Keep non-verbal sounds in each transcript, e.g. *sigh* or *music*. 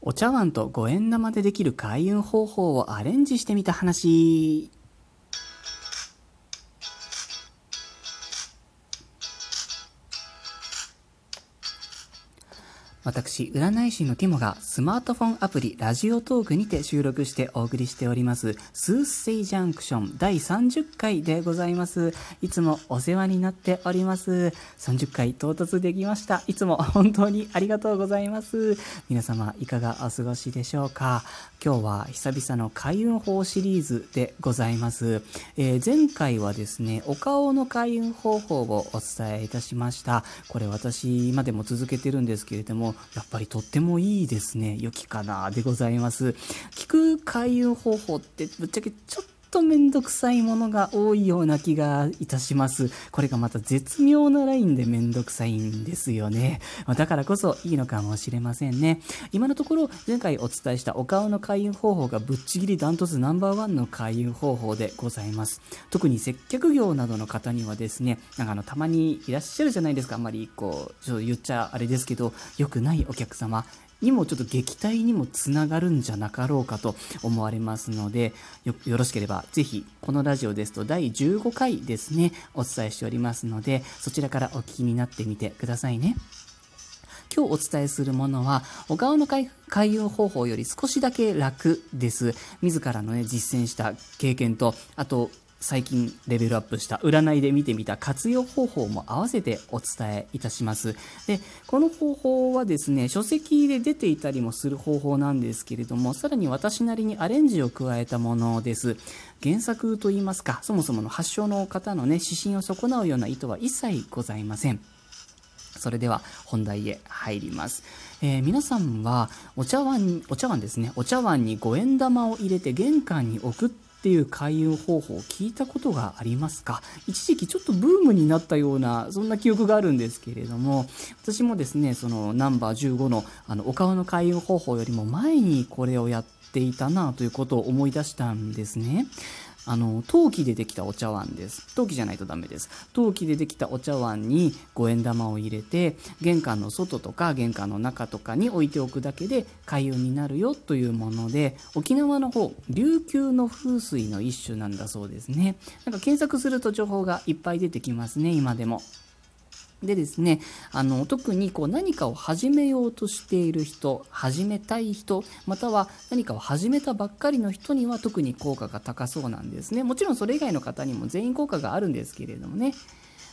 お茶碗と五円玉でできる開運方法をアレンジしてみた話。私、占い師のティモがスマートフォンアプリラジオトークにて収録してお送りしております、スースセイジャンクション第30回でございます。いつもお世話になっております。30回到達できました。いつも本当にありがとうございます。皆様、いかがお過ごしでしょうか今日は久々の開運法シリーズでございます。えー、前回はですね、お顔の開運方法をお伝えいたしました。これ私、今でも続けてるんですけれども、やっぱりとってもいいですね。良きかなでございます。聞く開運方法ってぶっちゃけちょっととめんどくさいものが多いような気がいたします。これがまた絶妙なラインでめんどくさいんですよね。だからこそいいのかもしれませんね。今のところ前回お伝えしたお顔の開運方法がぶっちぎりダントツナンバーワンの開運方法でございます。特に接客業などの方にはですね、なんかあのたまにいらっしゃるじゃないですか。あんまりこう、ちょっと言っちゃあれですけど、良くないお客様。にもちょっと撃退にもつながるんじゃなかろうかと思われますのでよろしければぜひこのラジオですと第15回ですねお伝えしておりますのでそちらからお聞きになってみてくださいね。今日お伝えするものは、お顔の開運方法より少しだけ楽です。自らのね、実践した経験と、あと、最近レベルアップした占いで見てみた活用方法も合わせてお伝えいたします。で、この方法はですね、書籍で出ていたりもする方法なんですけれども、さらに私なりにアレンジを加えたものです。原作といいますか、そもそもの発祥の方のね、指針を損なうような意図は一切ございません。それでは本題へ入ります。えー、皆さんはお茶碗、お茶碗ですね、お茶碗に五円玉を入れて玄関に置くっていう開運方法を聞いたことがありますか？一時期ちょっとブームになったようなそんな記憶があるんですけれども私もですねそのナンバー15のあのお顔の開運方法よりも前にこれをやっていたなということを思い出したんですね。あの陶器でできたお茶碗です。陶器じゃないとダメです。陶器でできたお茶碗に五円玉を入れて玄関の外とか玄関の中とかに置いておくだけで開運になるよというもので沖縄の方琉球の風水の一種なんだそうですね。なんか検索すると情報がいっぱい出てきますね今でも。でですね、あの特にこう何かを始めようとしている人、始めたい人、または何かを始めたばっかりの人には特に効果が高そうなんですね。もちろんそれ以外の方にも全員効果があるんですけれどもね。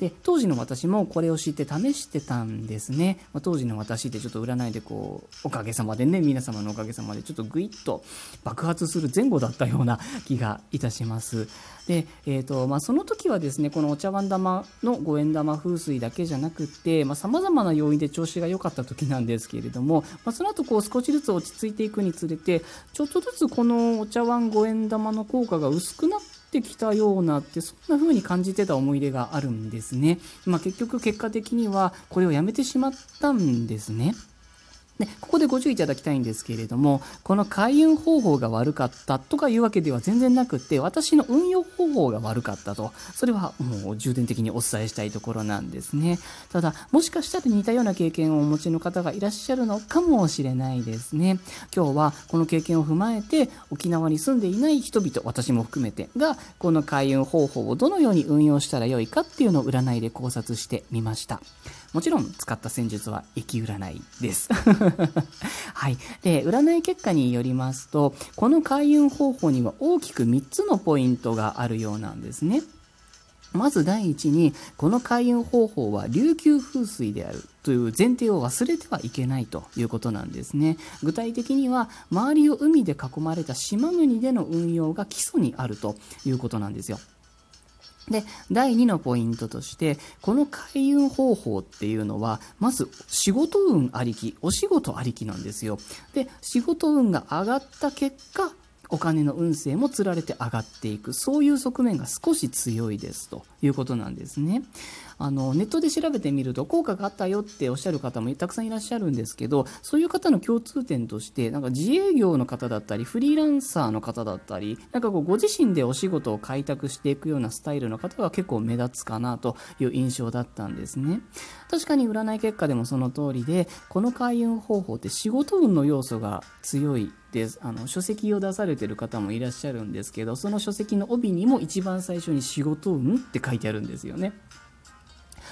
で当時の私もこれを知って試してたんですね、まあ、当時の私ってちょっと占いでこうおかげさまでね皆様のおかげさまでちょっとグイッと爆発する前後だったような *laughs* 気がいたします。で、えーとまあ、その時はですねこのお茶碗玉の五円玉風水だけじゃなくてさまざ、まな要因で調子が良かった時なんですけれども、まあ、その後こう少しずつ落ち着いていくにつれてちょっとずつこのお茶碗五円玉の効果が薄くなってってきたようなってそんな風に感じてた思い出があるんですね。まあ、結局結果的にはこれをやめてしまったんですね。で、ここでご注意いただきたいんですけれども、この開運方法が悪かったとかいうわけでは全然なくて、私の運用方法が悪かったと、それはもう重点的にお伝えしたいところなんですね。ただ、もしかしたら似たような経験をお持ちの方がいらっしゃるのかもしれないですね。今日はこの経験を踏まえて、沖縄に住んでいない人々、私も含めてが、この開運方法をどのように運用したらよいかっていうのを占いで考察してみました。もちろん使った戦術は駅占いです。*laughs* はい。で、占い結果によりますと、この開運方法には大きく3つのポイントがあるようなんですね。まず第一に、この開運方法は琉球風水であるという前提を忘れてはいけないということなんですね。具体的には、周りを海で囲まれた島国での運用が基礎にあるということなんですよ。で、第2のポイントとして、この開運方法っていうのは、まず仕事運ありき、お仕事ありきなんですよ。で、仕事運が上がった結果、お金の運勢もつられて上がっていくそういう側面が少し強いですということなんですねあのネットで調べてみると効果があったよっておっしゃる方もたくさんいらっしゃるんですけどそういう方の共通点としてなんか自営業の方だったりフリーランサーの方だったりなんかこうご自身でお仕事を開拓していくようなスタイルの方が結構目立つかなという印象だったんですね確かに占い結果でもその通りでこの開運方法って仕事運の要素が強いですあの書籍を出されてる方もいらっしゃるんですけどその書籍の帯にも一番最初に仕事運って書いてあるんですよね。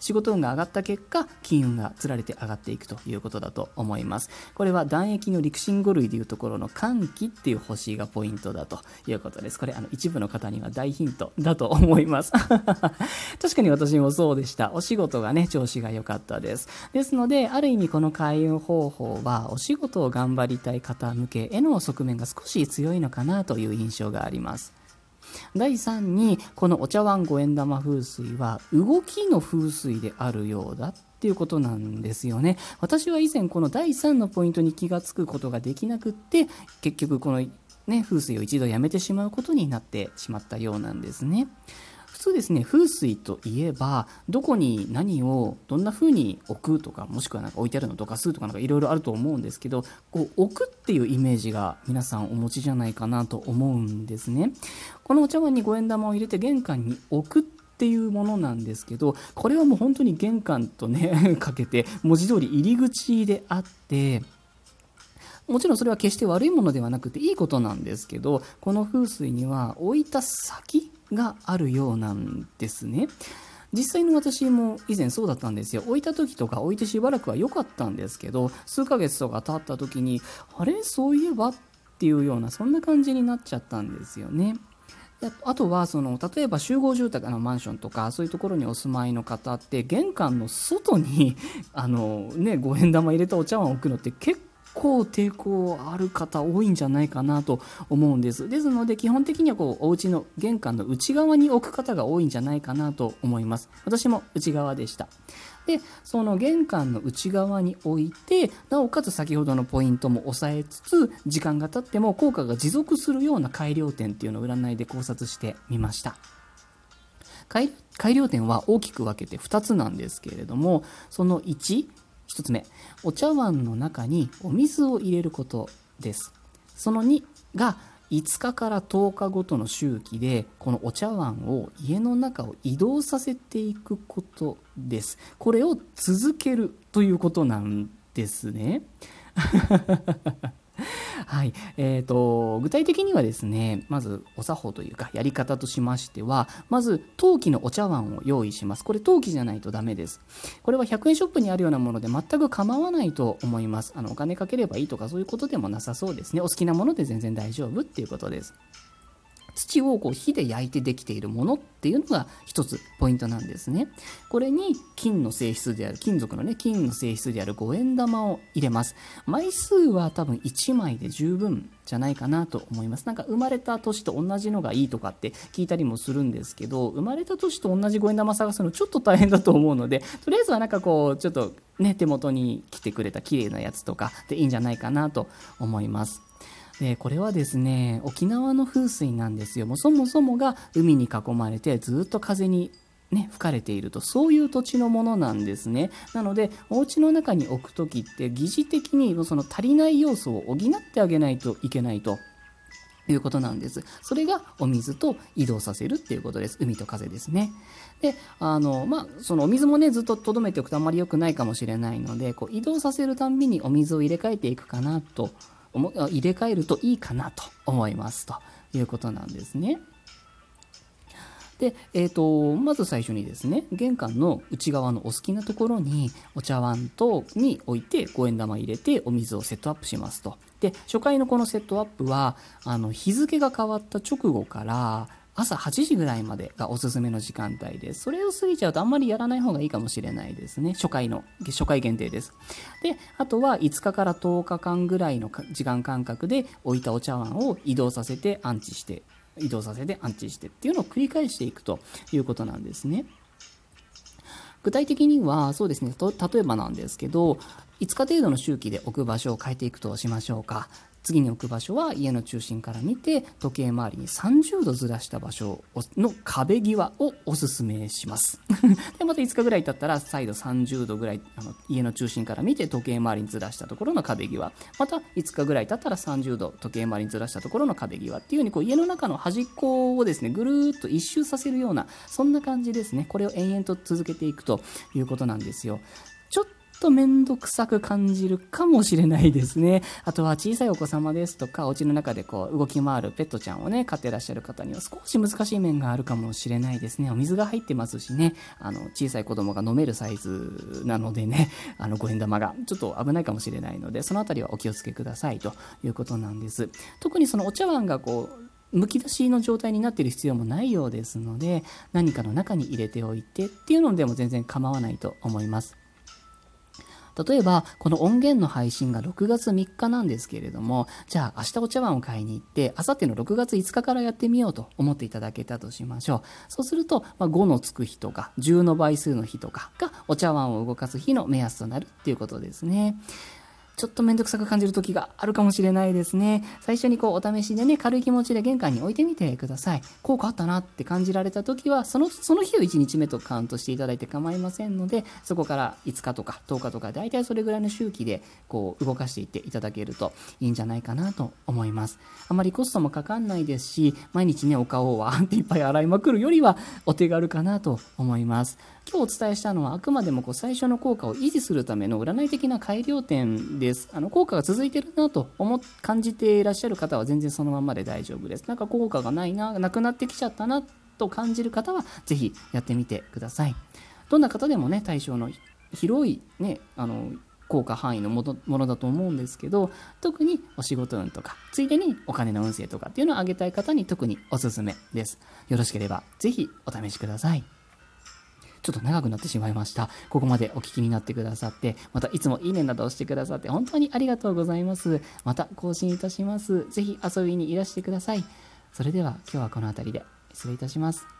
仕事運が上がった結果金運がつられて上がっていくということだと思います。これは断液の陸神語類でいうところの寒気っていう星がポイントだということです。これあの一部の方には大ヒントだと思います。*laughs* 確かに私もそうでした。お仕事がね調子が良かったです。ですのである意味この開運方法はお仕事を頑張りたい方向けへの側面が少し強いのかなという印象があります。第3にこのお茶碗五円玉風水は動きの風水であるようだっていうことなんですよね。私は以前この第3のポイントに気がつくことができなくって結局このね風水を一度やめてしまうことになってしまったようなんですね。普通ですね風水といえばどこに何をどんな風に置くとかもしくはなんか置いてあるのとかすとかなんかいろいろあると思うんですけどこう置くっていうイメージが皆さんお持ちじゃないかなと思うんですね。このお茶碗に五円玉を入れて玄関に置くっていうものなんですけどこれはもう本当に玄関とね *laughs* かけて文字通り入り口であってもちろんそれは決して悪いものではなくていいことなんですけどこの風水には置いた先があるようなんですね。実際に私も以前そうだったんですよ。置いた時とか置いてしばらくは良かったんですけど、数ヶ月とか経った時に、あれ？そういえば？っていうような、そんな感じになっちゃったんですよね。あとはその例えば集合住宅のマンションとかそういうところにお住まいの方って玄関の外にあのね五円玉入れたお茶碗を置くのって結構抵抗ある方多いんじゃないかなと思うんです。ですので基本的にはこうお家の玄関の内側に置く方が多いんじゃないかなと思います。私も内側でした。でその玄関の内側に置いてなおかつ先ほどのポイントも押さえつつ時間が経っても効果が持続するような改良点っていうのを占いで考察してみました。改良点は大きく分けて2つなんですけれどもその1 1つ目お茶碗の中にお水を入れることです。その2が5日から10日ごとの周期でこのお茶碗を家の中を移動させていくことです。これを続けるということなんですね。はい。えっ、ー、と、具体的にはですね、まずお作法というか、やり方としましては、まず、陶器のお茶碗を用意します。これ、陶器じゃないとダメです。これは100円ショップにあるようなもので全く構わないと思います。あの、お金かければいいとか、そういうことでもなさそうですね。お好きなもので全然大丈夫っていうことです。土をこう火で焼いてできているものっていうのが一つポイントなんですね。これに金の性質である、金属のね、金の性質である五円玉を入れます。枚数は多分1枚で十分じゃないかなと思います。なんか生まれた年と同じのがいいとかって聞いたりもするんですけど、生まれた年と同じ五円玉探すのちょっと大変だと思うので、とりあえずはなんかこう、ちょっとね、手元に来てくれた綺麗なやつとかでいいんじゃないかなと思います。でこれはですね沖縄の風水なんですよもうそもそもが海に囲まれてずっと風にね、吹かれているとそういう土地のものなんですねなのでお家の中に置く時って疑似的にその足りない要素を補ってあげないといけないということなんです。それがお水と移動させるっていうことです。海と風ですね。で、あの、まあ、そのお水もね、ずっと留めておくとあんまり良くないかもしれないので、こう移動させるたんびにお水を入れ替えていくかなと入れ替えるといいかなと思いますということなんですね。で、えーと、まず最初にですね玄関の内側のお好きなところにお茶碗とに置いて五円玉入れてお水をセットアップしますとで初回のこのセットアップはあの日付が変わった直後から朝8時ぐらいまでがおすすめの時間帯です。それを過ぎちゃうとあんまりやらない方がいいかもしれないですね。初回の、初回限定です。で、あとは5日から10日間ぐらいの時間間隔で置いたお茶碗を移動させて安置して、移動させて安置してっていうのを繰り返していくということなんですね。具体的にはそうですね例えばなんですけど5日程度の周期で置く場所を変えていくとしましょうか次に置く場所は家の中心から見て時計回りに30度ずらした場所の壁際をおすすめします。*laughs* でまた5日ぐらい経ったら再度30度ぐらいあの家の中心から見て時計回りにずらしたところの壁際。また5日ぐらい経ったら30度時計回りにずらしたところの壁際っていうようにこう家の中の端っこをですねぐるーっと一周させるようなそんな感じですね。これを延々と続けていくということなんですよ。とめんどくさく感じるかもしれないですね。*laughs* あとは小さいお子様ですとか、お家の中でこう動き回るペットちゃんをね、飼ってらっしゃる方には少し難しい面があるかもしれないですね。お水が入ってますしね、あの、小さい子供が飲めるサイズなのでね、*laughs* あの、五円玉がちょっと危ないかもしれないので、そのあたりはお気をつけくださいということなんです。特にそのお茶碗がこう、むき出しの状態になっている必要もないようですので何かの中に入れておいてっていうのでも全然構わないと思います。例えば、この音源の配信が6月3日なんですけれども、じゃあ明日お茶碗を買いに行って、あさっての6月5日からやってみようと思っていただけたとしましょう。そうすると、ま、5のつく日とか、10の倍数の日とかがお茶碗を動かす日の目安となるっていうことですね。ちょっとめんどくさく感じる時があるかもしれないですね。最初にこうお試しでね、軽い気持ちで玄関に置いてみてください。効果あったなって感じられた時は、その、その日を1日目とカウントしていただいて構いませんので、そこから5日とか10日とか、大体それぐらいの周期でこう動かしていっていただけるといいんじゃないかなと思います。あまりコストもかかんないですし、毎日ね、お顔をわーっていっぱい洗いまくるよりはお手軽かなと思います。今日お伝えしたのはあくまでもこう最初の効果を維持するための占い的な改良点です。あの効果が続いてるなと思感じていらっしゃる方は全然そのままで大丈夫です。なんか効果がないな、なくなってきちゃったなと感じる方はぜひやってみてください。どんな方でもね、対象の広いね、あの効果範囲のものだと思うんですけど特にお仕事運とかついでにお金の運勢とかっていうのを上げたい方に特におすすめですよろしければぜひお試しくださいちょっと長くなってしまいました。ここまでお聞きになってくださって、またいつもいいねなどをしてくださって本当にありがとうございます。また更新いたします。ぜひ遊びにいらしてください。それでは今日はこの辺りで失礼いたします。